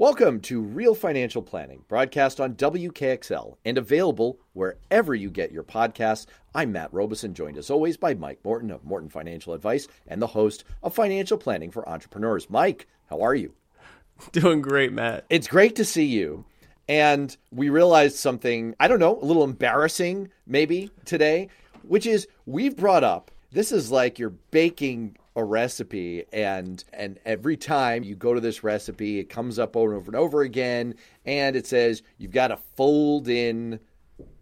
Welcome to Real Financial Planning, broadcast on WKXL and available wherever you get your podcasts. I'm Matt Robison, joined as always by Mike Morton of Morton Financial Advice and the host of Financial Planning for Entrepreneurs. Mike, how are you? Doing great, Matt. It's great to see you. And we realized something, I don't know, a little embarrassing maybe today, which is we've brought up this is like you're baking a recipe and and every time you go to this recipe it comes up over and over and over again and it says you've got to fold in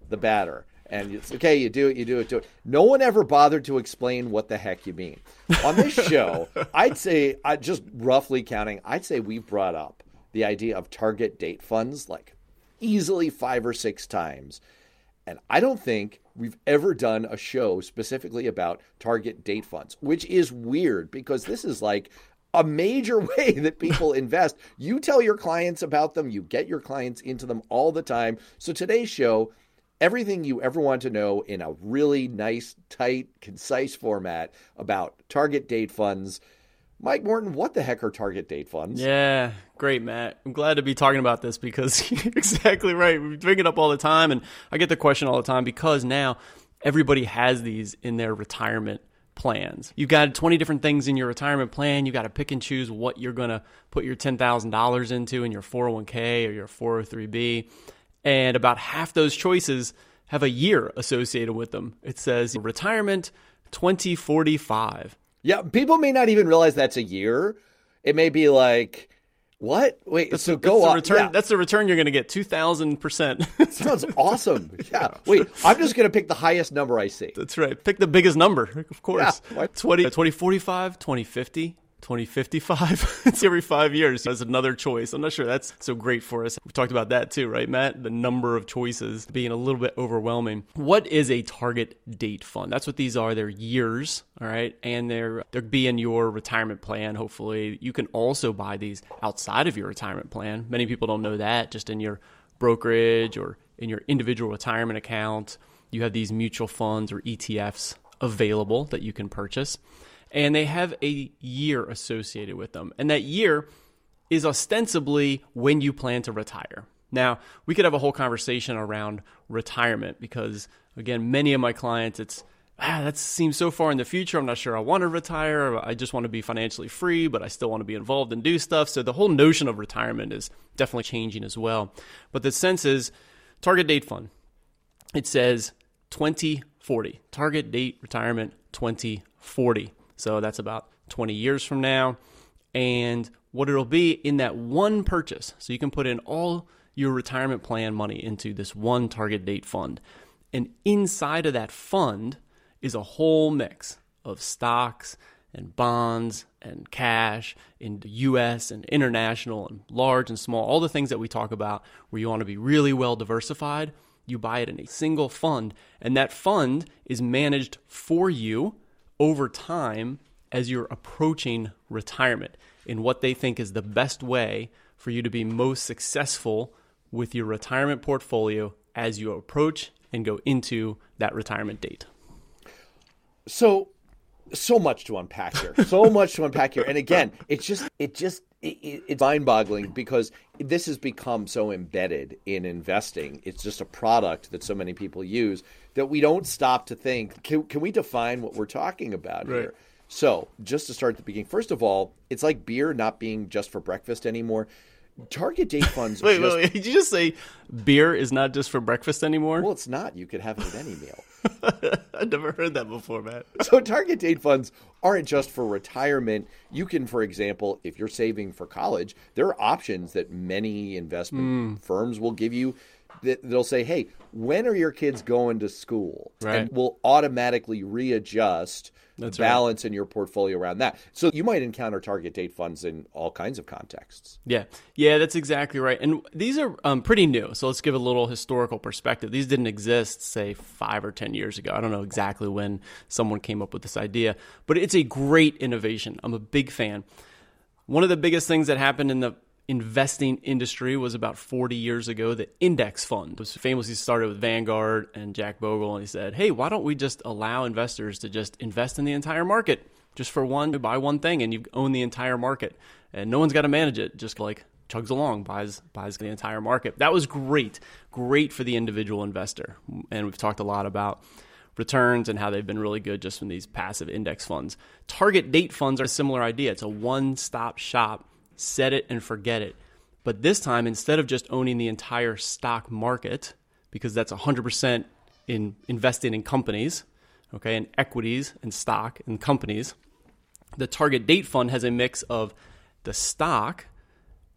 the batter. And it's okay you do it you do it do it. No one ever bothered to explain what the heck you mean. On this show i'd say i just roughly counting i'd say we've brought up the idea of target date funds like easily five or six times and I don't think we've ever done a show specifically about target date funds, which is weird because this is like a major way that people invest. You tell your clients about them, you get your clients into them all the time. So today's show, everything you ever want to know in a really nice, tight, concise format about target date funds. Mike Morton, what the heck are target date funds? Yeah, great, Matt. I'm glad to be talking about this because exactly right. We bring it up all the time, and I get the question all the time because now everybody has these in their retirement plans. You've got 20 different things in your retirement plan. You've got to pick and choose what you're going to put your $10,000 into in your 401k or your 403b. And about half those choices have a year associated with them. It says retirement 2045. Yeah, people may not even realize that's a year. It may be like, what? Wait, that's, so that's go the on. Return, yeah. That's the return you're going to get, 2,000%. Sounds awesome. Yeah. Wait, I'm just going to pick the highest number I see. That's right. Pick the biggest number, of course. Yeah. 20, 2045, 2050. 2055 it's every five years that's another choice. I'm not sure that's so great for us. We talked about that too right matt? The number of choices being a little bit overwhelming. What is a target date fund? That's what these are they're years all right? And they're they're be in your retirement plan hopefully. You can also buy these outside of your retirement plan. Many people don't know that just in your brokerage or in your individual retirement account. You have these mutual funds or etfs available that you can purchase and they have a year associated with them. And that year is ostensibly when you plan to retire. Now, we could have a whole conversation around retirement because, again, many of my clients, it's, ah, that seems so far in the future. I'm not sure I want to retire. I just want to be financially free, but I still want to be involved and do stuff. So the whole notion of retirement is definitely changing as well. But the sense is target date fund. It says 2040, target date retirement 2040. So that's about 20 years from now. And what it'll be in that one purchase. So you can put in all your retirement plan money into this one target date fund. And inside of that fund is a whole mix of stocks and bonds and cash in the US and international and large and small, all the things that we talk about where you want to be really well diversified. You buy it in a single fund, and that fund is managed for you over time as you're approaching retirement in what they think is the best way for you to be most successful with your retirement portfolio as you approach and go into that retirement date. So so much to unpack here. So much to unpack here. And again, it's just it just it, it's mind-boggling because this has become so embedded in investing. It's just a product that so many people use that we don't stop to think. Can, can we define what we're talking about Right. here? So, just to start at the beginning, first of all, it's like beer not being just for breakfast anymore. Target date funds. Wait, just, wait, wait, did you just say beer is not just for breakfast anymore? Well, it's not. You could have it at any meal. I've never heard that before, Matt. So target date funds aren't just for retirement. You can, for example, if you're saving for college, there are options that many investment Hmm. firms will give you. That they'll say, "Hey, when are your kids going to school?" Right. And will automatically readjust That's right. balance in your portfolio around that. So you might encounter target date funds in all kinds of contexts. Yeah, yeah, that's exactly right. And these are um, pretty new. So let's give a little historical perspective. These didn't exist, say, five or 10 years ago. I don't know exactly when someone came up with this idea, but it's a great innovation. I'm a big fan. One of the biggest things that happened in the investing industry was about 40 years ago the index fund was famously started with vanguard and jack bogle and he said hey why don't we just allow investors to just invest in the entire market just for one to buy one thing and you own the entire market and no one's got to manage it just like chugs along, buys buys the entire market. That was great, great for the individual investor. And we've talked a lot about returns and how they've been really good just from these passive index funds. Target date funds are a similar idea. It's a one-stop shop. Set it and forget it. But this time, instead of just owning the entire stock market, because that's 100% in investing in companies, okay, in equities and stock and companies, the target date fund has a mix of the stock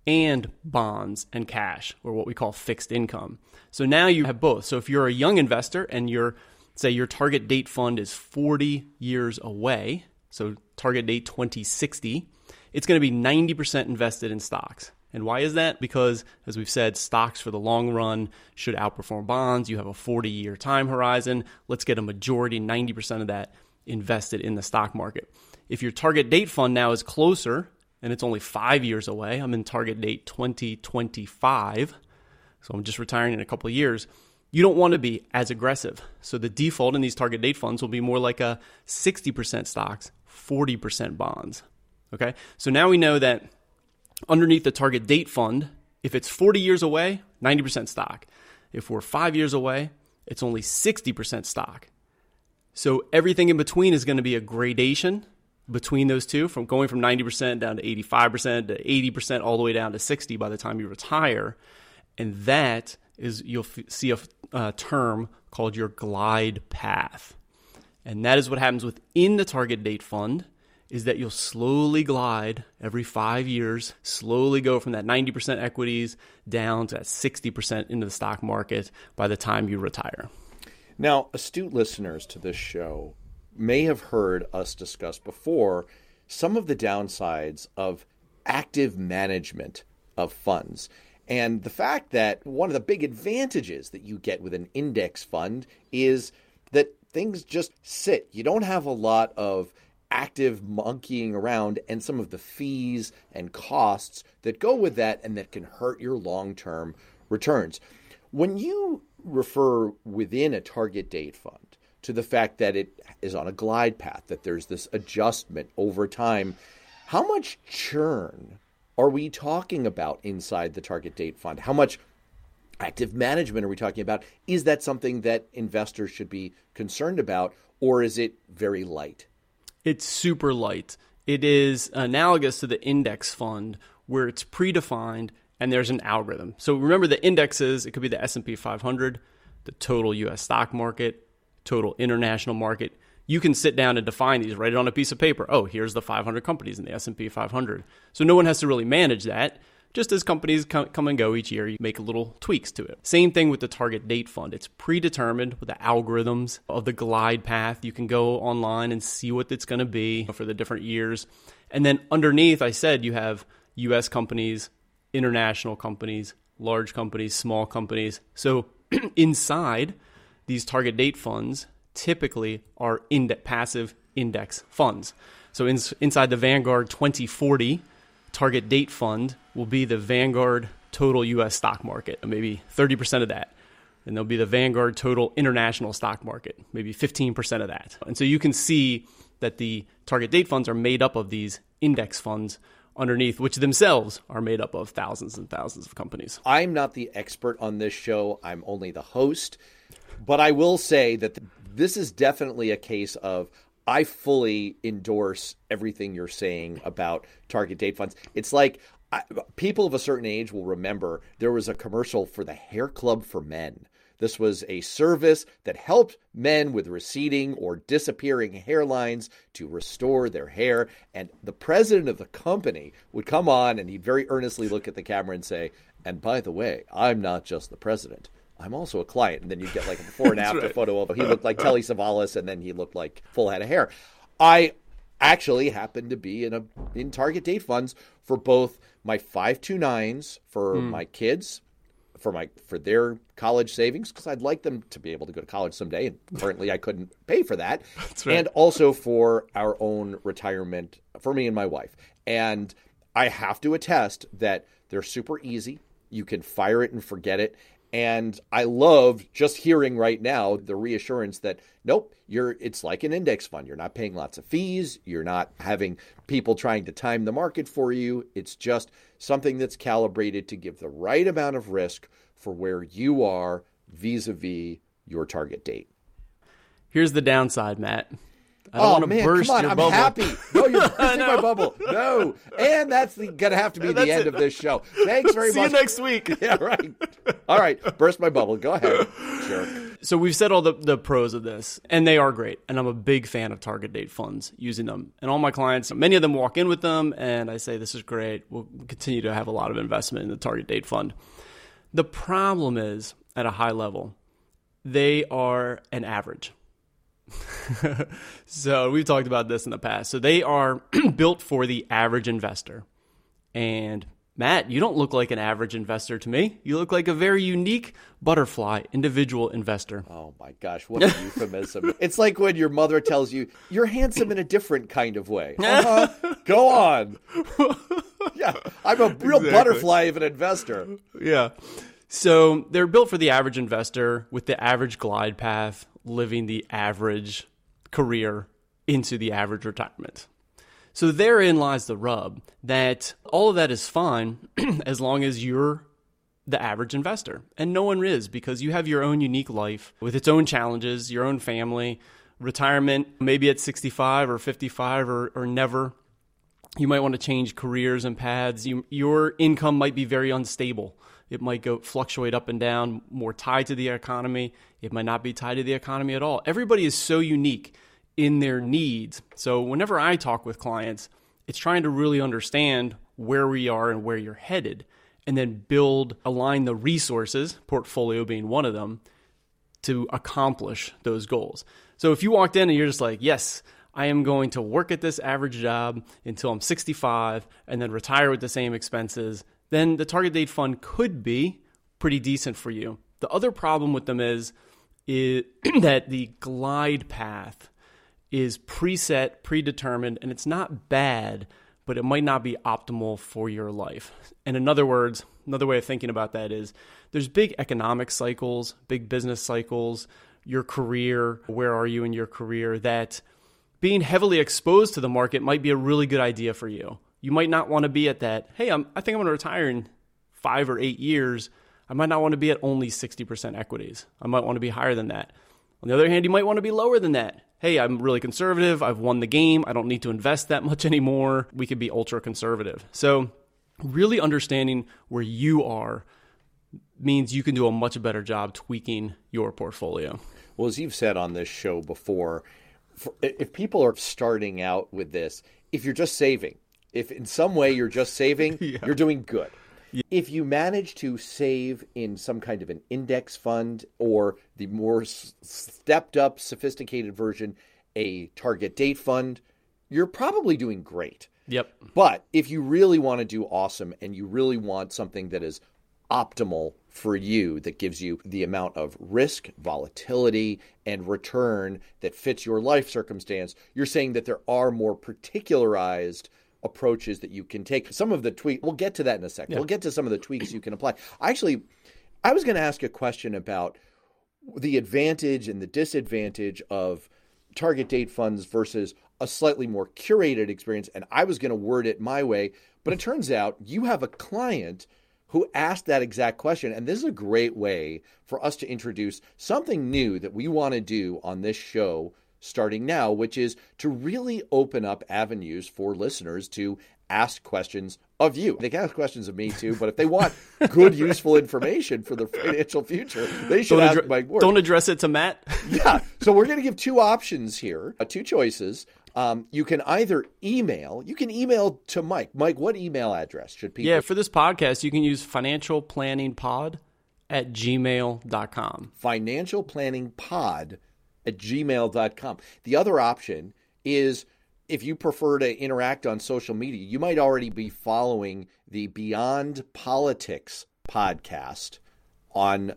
and bonds and cash, or what we call fixed income. So now you have both. So if you're a young investor and your say your target date fund is 40 years away, so target date 2060, it's going to be 90% invested in stocks. And why is that? Because, as we've said, stocks for the long run should outperform bonds. You have a 40 year time horizon. Let's get a majority, 90% of that invested in the stock market. If your target date fund now is closer and it's only five years away, I'm in target date 2025, so I'm just retiring in a couple of years. You don't want to be as aggressive. So the default in these target date funds will be more like a 60% stocks, 40% bonds. Okay. So now we know that underneath the target date fund, if it's 40 years away, 90% stock. If we're five years away, it's only 60% stock. So everything in between is going to be a gradation between those two, from going from 90% down to 85% to 80%, all the way down to 60 by the time you retire. And that is, you'll f- see a uh, term called your glide path. And that is what happens within the target date fund is that you'll slowly glide every five years, slowly go from that 90% equities down to that 60% into the stock market by the time you retire. Now, astute listeners to this show may have heard us discuss before some of the downsides of active management of funds. And the fact that one of the big advantages that you get with an index fund is that things just sit. You don't have a lot of active monkeying around and some of the fees and costs that go with that and that can hurt your long term returns. When you refer within a target date fund to the fact that it is on a glide path, that there's this adjustment over time, how much churn are we talking about inside the target date fund? How much active management are we talking about? Is that something that investors should be concerned about, or is it very light? It's super light. It is analogous to the index fund where it's predefined and there's an algorithm. So remember the indexes, it could be the S&P 500, the total US stock market, total international market. You can sit down and define these, write it on a piece of paper. Oh, here's the 500 companies in the S&P 500. So no one has to really manage that. Just as companies come and go each year, you make little tweaks to it. Same thing with the target date fund. It's predetermined with the algorithms of the glide path. You can go online and see what it's going to be for the different years. And then underneath, I said you have US companies, international companies, large companies, small companies. So inside these target date funds, typically are index, passive index funds. So in, inside the Vanguard 2040 target date fund will be the Vanguard total US stock market, maybe 30% of that. And there'll be the Vanguard total international stock market, maybe 15% of that. And so you can see that the target date funds are made up of these index funds underneath, which themselves are made up of thousands and thousands of companies. I'm not the expert on this show, I'm only the host. But I will say that this is definitely a case of I fully endorse everything you're saying about target date funds. It's like I, people of a certain age will remember there was a commercial for the Hair Club for Men. This was a service that helped men with receding or disappearing hairlines to restore their hair. And the president of the company would come on and he'd very earnestly look at the camera and say, And by the way, I'm not just the president. I'm also a client. And then you get like a before and after right. photo of he looked like Telly Savalas and then he looked like full head of hair. I actually happened to be in a in target date funds for both my 529s for mm. my kids for my for their college savings because I'd like them to be able to go to college someday and currently I couldn't pay for that. Right. And also for our own retirement for me and my wife. And I have to attest that they're super easy. You can fire it and forget it And I love just hearing right now the reassurance that nope, you're it's like an index fund. You're not paying lots of fees, you're not having people trying to time the market for you. It's just something that's calibrated to give the right amount of risk for where you are vis-a-vis your target date. Here's the downside, Matt. I don't oh, want to man, burst come on, your I'm bubble. happy. No, you're bursting my bubble. No, and that's gonna have to be the end it. of this show. Thanks very See much. See you next week. yeah, right. All right, burst my bubble. Go ahead, jerk. So we've said all the, the pros of this, and they are great. And I'm a big fan of target date funds using them. And all my clients, many of them walk in with them, and I say, This is great. We'll continue to have a lot of investment in the target date fund. The problem is, at a high level, they are an average. so we've talked about this in the past. So they are built for the average investor. And Matt, you don't look like an average investor to me. You look like a very unique butterfly individual investor. Oh my gosh, what a euphemism. it's like when your mother tells you, you're handsome in a different kind of way. Uh-huh. Go on. yeah, I'm a real Exactly. butterfly of an investor. Yeah. So they're built for the average investor with the average glide path, living the average career into the average retirement. So therein lies the rub that all of that is fine as long as you're the average investor. And no one is because you have your own unique life with its own challenges, your own family, retirement, maybe at 65 or 55 or, or never. You might want to change careers and paths. You, your income might be very unstable. It might go fluctuate up and down, more tied to the economy. It might not be tied to the economy at all. Everybody is so unique in their needs. So whenever I talk with clients, it's trying to really understand where we are and where you're headed and then build align the resources, portfolio being one of them, to accomplish those goals. So if you walked in and you're just like, "Yes, I am going to work at this average job until I'm 65 and then retire with the same expenses, then the target date fund could be pretty decent for you. The other problem with them is, is that the glide path is preset, predetermined, and it's not bad, but it might not be optimal for your life. And in other words, another way of thinking about that is there's big economic cycles, big business cycles, your career, where are you in your career that being heavily exposed to the market might be a really good idea for you. You might not want to be at that, hey, I'm, I think I'm going to retire in five or eight years. I might not want to be at only 60% equities. I might want to be higher than that. On the other hand, you might want to be lower than that. Hey, I'm really conservative. I've won the game. I don't need to invest that much anymore. We could be ultra conservative. So, really understanding where you are means you can do a much better job tweaking your portfolio. Well, as you've said on this show before, for, if people are starting out with this, if you're just saving, if in some way you're just saving, you're doing good. If you manage to save in some kind of an index fund or the more s- stepped up, sophisticated version, a target date fund, you're probably doing great. Yep. But if you really want to do awesome and you really want something that is optimal for you, that gives you the amount of risk, volatility, and return that fits your life circumstance, you're saying that there are more particularized approaches that you can take. Some of the tweak, we'll get to that in a second. We'll get to some of the tweaks you can apply. Actually, I was going to ask a question about the advantage and the disadvantage of target date funds versus a slightly more curated experience. And I was going to word it my way, but it turns out you have a client who asked that exact question. And this is a great way for us to introduce something new that we want to do on this show starting now, which is to really open up avenues for listeners to ask questions of you. They can ask questions of me too, but if they want good, useful information for their financial future, they should Don't, ask Mike Ward. don't address it to Matt. yeah. So we're going to give two options here, uh, two choices. Um, you can either email, you can email to Mike. Mike, what email address should people? Yeah, for this podcast, you can use financial planning pod at gmail.com. Financial planning pod at gmail.com. The other option is if you prefer to interact on social media, you might already be following the Beyond Politics podcast on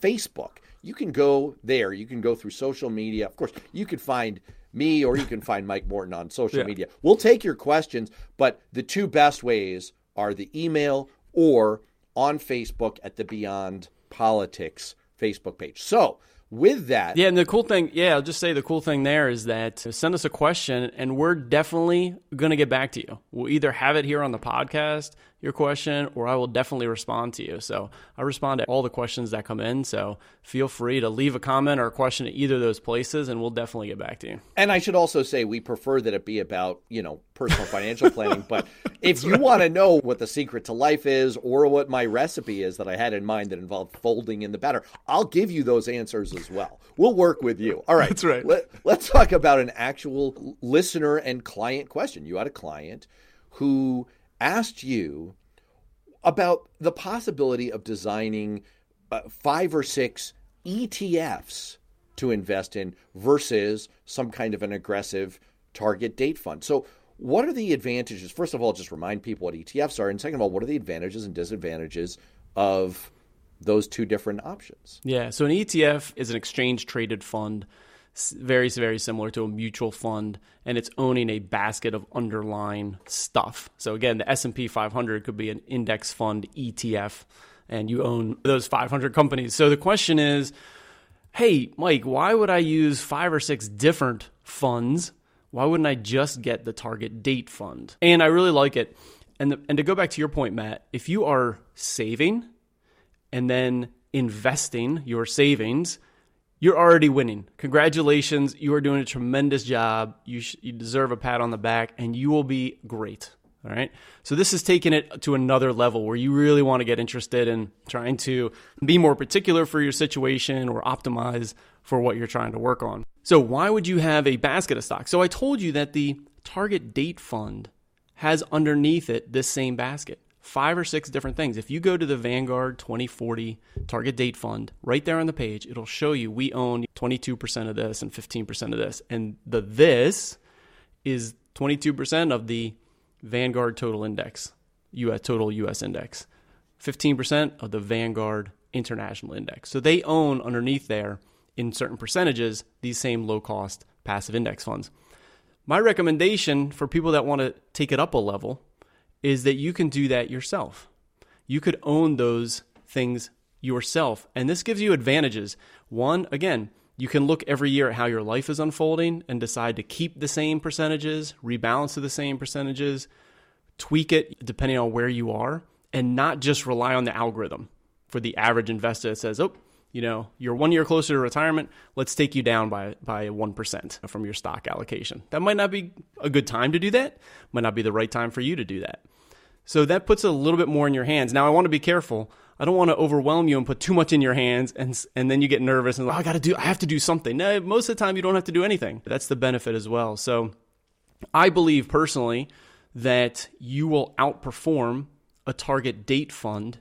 Facebook. You can go there. You can go through social media. Of course, you can find me or you can find Mike Morton on social Yeah. media. We'll take your questions, but the two best ways are the email or on Facebook at the Beyond Politics Facebook page. So, with that, Yeah, and the cool thing, yeah, I'll just say the cool thing there is that uh, send us a question and we're definitely going to get back to you. We'll either have it here on the podcast, your question, or I will definitely respond to you. So I respond to all the questions that come in. So feel free to leave a comment or a question at either of those places and we'll definitely get back to you. And I should also say we prefer that it be about, you know, personal financial planning. But if you want to know what the secret to life is or what my recipe is that I had in mind that involved folding in the batter, I'll give you those answers as well. We'll work with you. All right. That's right. Let, let's talk about an actual listener and client question. You had a client who asked you about the possibility of designing uh, five or six ETFs to invest in versus some kind of an aggressive target date fund. So, what are the advantages? First of all, just remind people what ETFs are. And second of all, what are the advantages and disadvantages of those two different options? Yeah, so an ETF is an exchange traded fund, very very similar to a mutual fund, and it's owning a basket of underlying stuff. So again, the S&P 500 could be an index fund ETF and you own those 500 companies. So the question is, hey, Mike, why would I use five or six different funds? Why wouldn't I just get the target date fund? And I really like it. And the, and to go back to your point, Matt, if you are saving and then investing your savings, you're already winning. Congratulations. You are doing a tremendous job. You, sh- you deserve a pat on the back and you will be great. All right. So this is taking it to another level where you really want to get interested in trying to be more particular for your situation or optimize for what you're trying to work on. So why would you have a basket of stocks? So I told you that the target date fund has underneath it this same basket five or six different things. If you go to the Vanguard 2040 target date fund, right there on the page, it'll show you we own 22% of this and 15% of this. And the this is 22% of the Vanguard total index, US total US index. 15% of the Vanguard international index. So they own underneath there in certain percentages these same low cost passive index funds. My recommendation for people that want to take it up a level is that you can do that yourself. You could own those things yourself. And this gives you advantages. One, again, you can look every year at how your life is unfolding and decide to keep the same percentages, rebalance to the same percentages, tweak it depending on where you are, and not just rely on the algorithm. For the average investor that says, oh, you know, you're one year closer to retirement, let's take you down by by 1% from your stock allocation. That might not be a good time to do that, might not be the right time for you to do that. So that puts a little bit more in your hands. Now I want to be careful. I don't want to overwhelm you and put too much in your hands and and then you get nervous and like, oh, I got to do I have to do something. No, most of the time you don't have to do anything. That's the benefit as well. So I believe personally that you will outperform a target date fund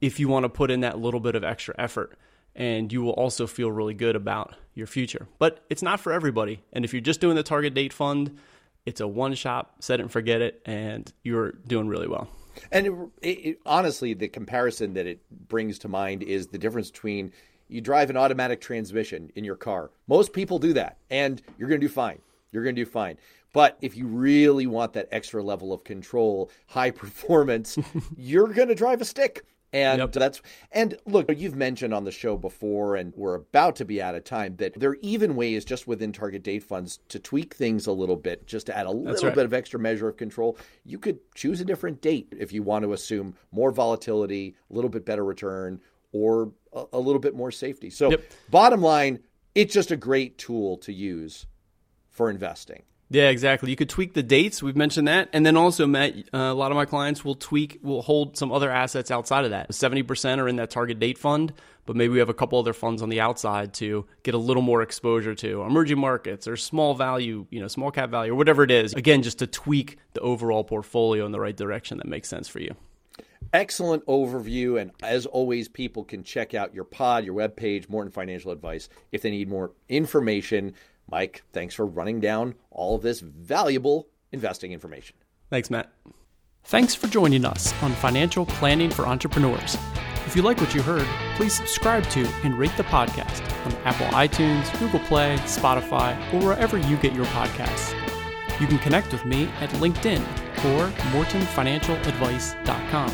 if you want to put in that little bit of extra effort and you will also feel really good about your future. But it's not for everybody. And if you're just doing the target date fund, it's a one shop, set it and forget it, and you're doing really well. And it, it, it, honestly, the comparison that it brings to mind is the difference between you drive an automatic transmission in your car. Most people do that, and you're going to do fine. You're going to do fine. But if you really want that extra level of control, high performance, you're going to drive a stick. And yep. that's and look, you've mentioned on the show before, and we're about to be out of time, that there are even ways just within target date funds to tweak things a little bit, just to add a little right. bit of extra measure of control. You could choose a different date if you want to assume more volatility, a little bit better return, or a, a little bit more safety. So, yep. bottom line, it's just a great tool to use for investing. Yeah, exactly. You could tweak the dates. We've mentioned that. And then also, Matt, uh, a lot of my clients will tweak, will hold some other assets outside of that. 70% are in that target date fund, but maybe we have a couple other funds on the outside to get a little more exposure to emerging markets or small value, you know, small cap value or whatever it is. Again, just to tweak the overall portfolio in the right direction that makes sense for you. Excellent overview. And as always, people can check out your pod, your webpage, Morton Financial Advice, if they need more information. Mike, thanks for running down all of this valuable investing information. Thanks, Matt. Thanks for joining us on Financial Planning for Entrepreneurs. If you like what you heard, please subscribe to and rate the podcast on Apple iTunes, Google Play, Spotify, or wherever you get your podcasts. You can connect with me at LinkedIn or MortonFinancialAdvice.com.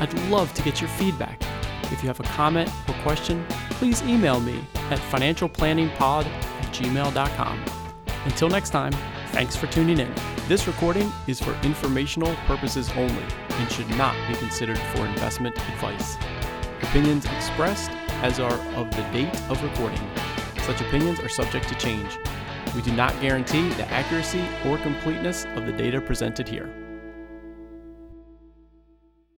I'd love to get your feedback. If you have a comment or question, please email me at financialplanningpod gmail.com. Until next time, thanks for tuning in. This recording is for informational purposes only and should not be considered for investment advice. Opinions expressed as are of the date of recording. Such opinions are subject to change. We do not guarantee the accuracy or completeness of the data presented here.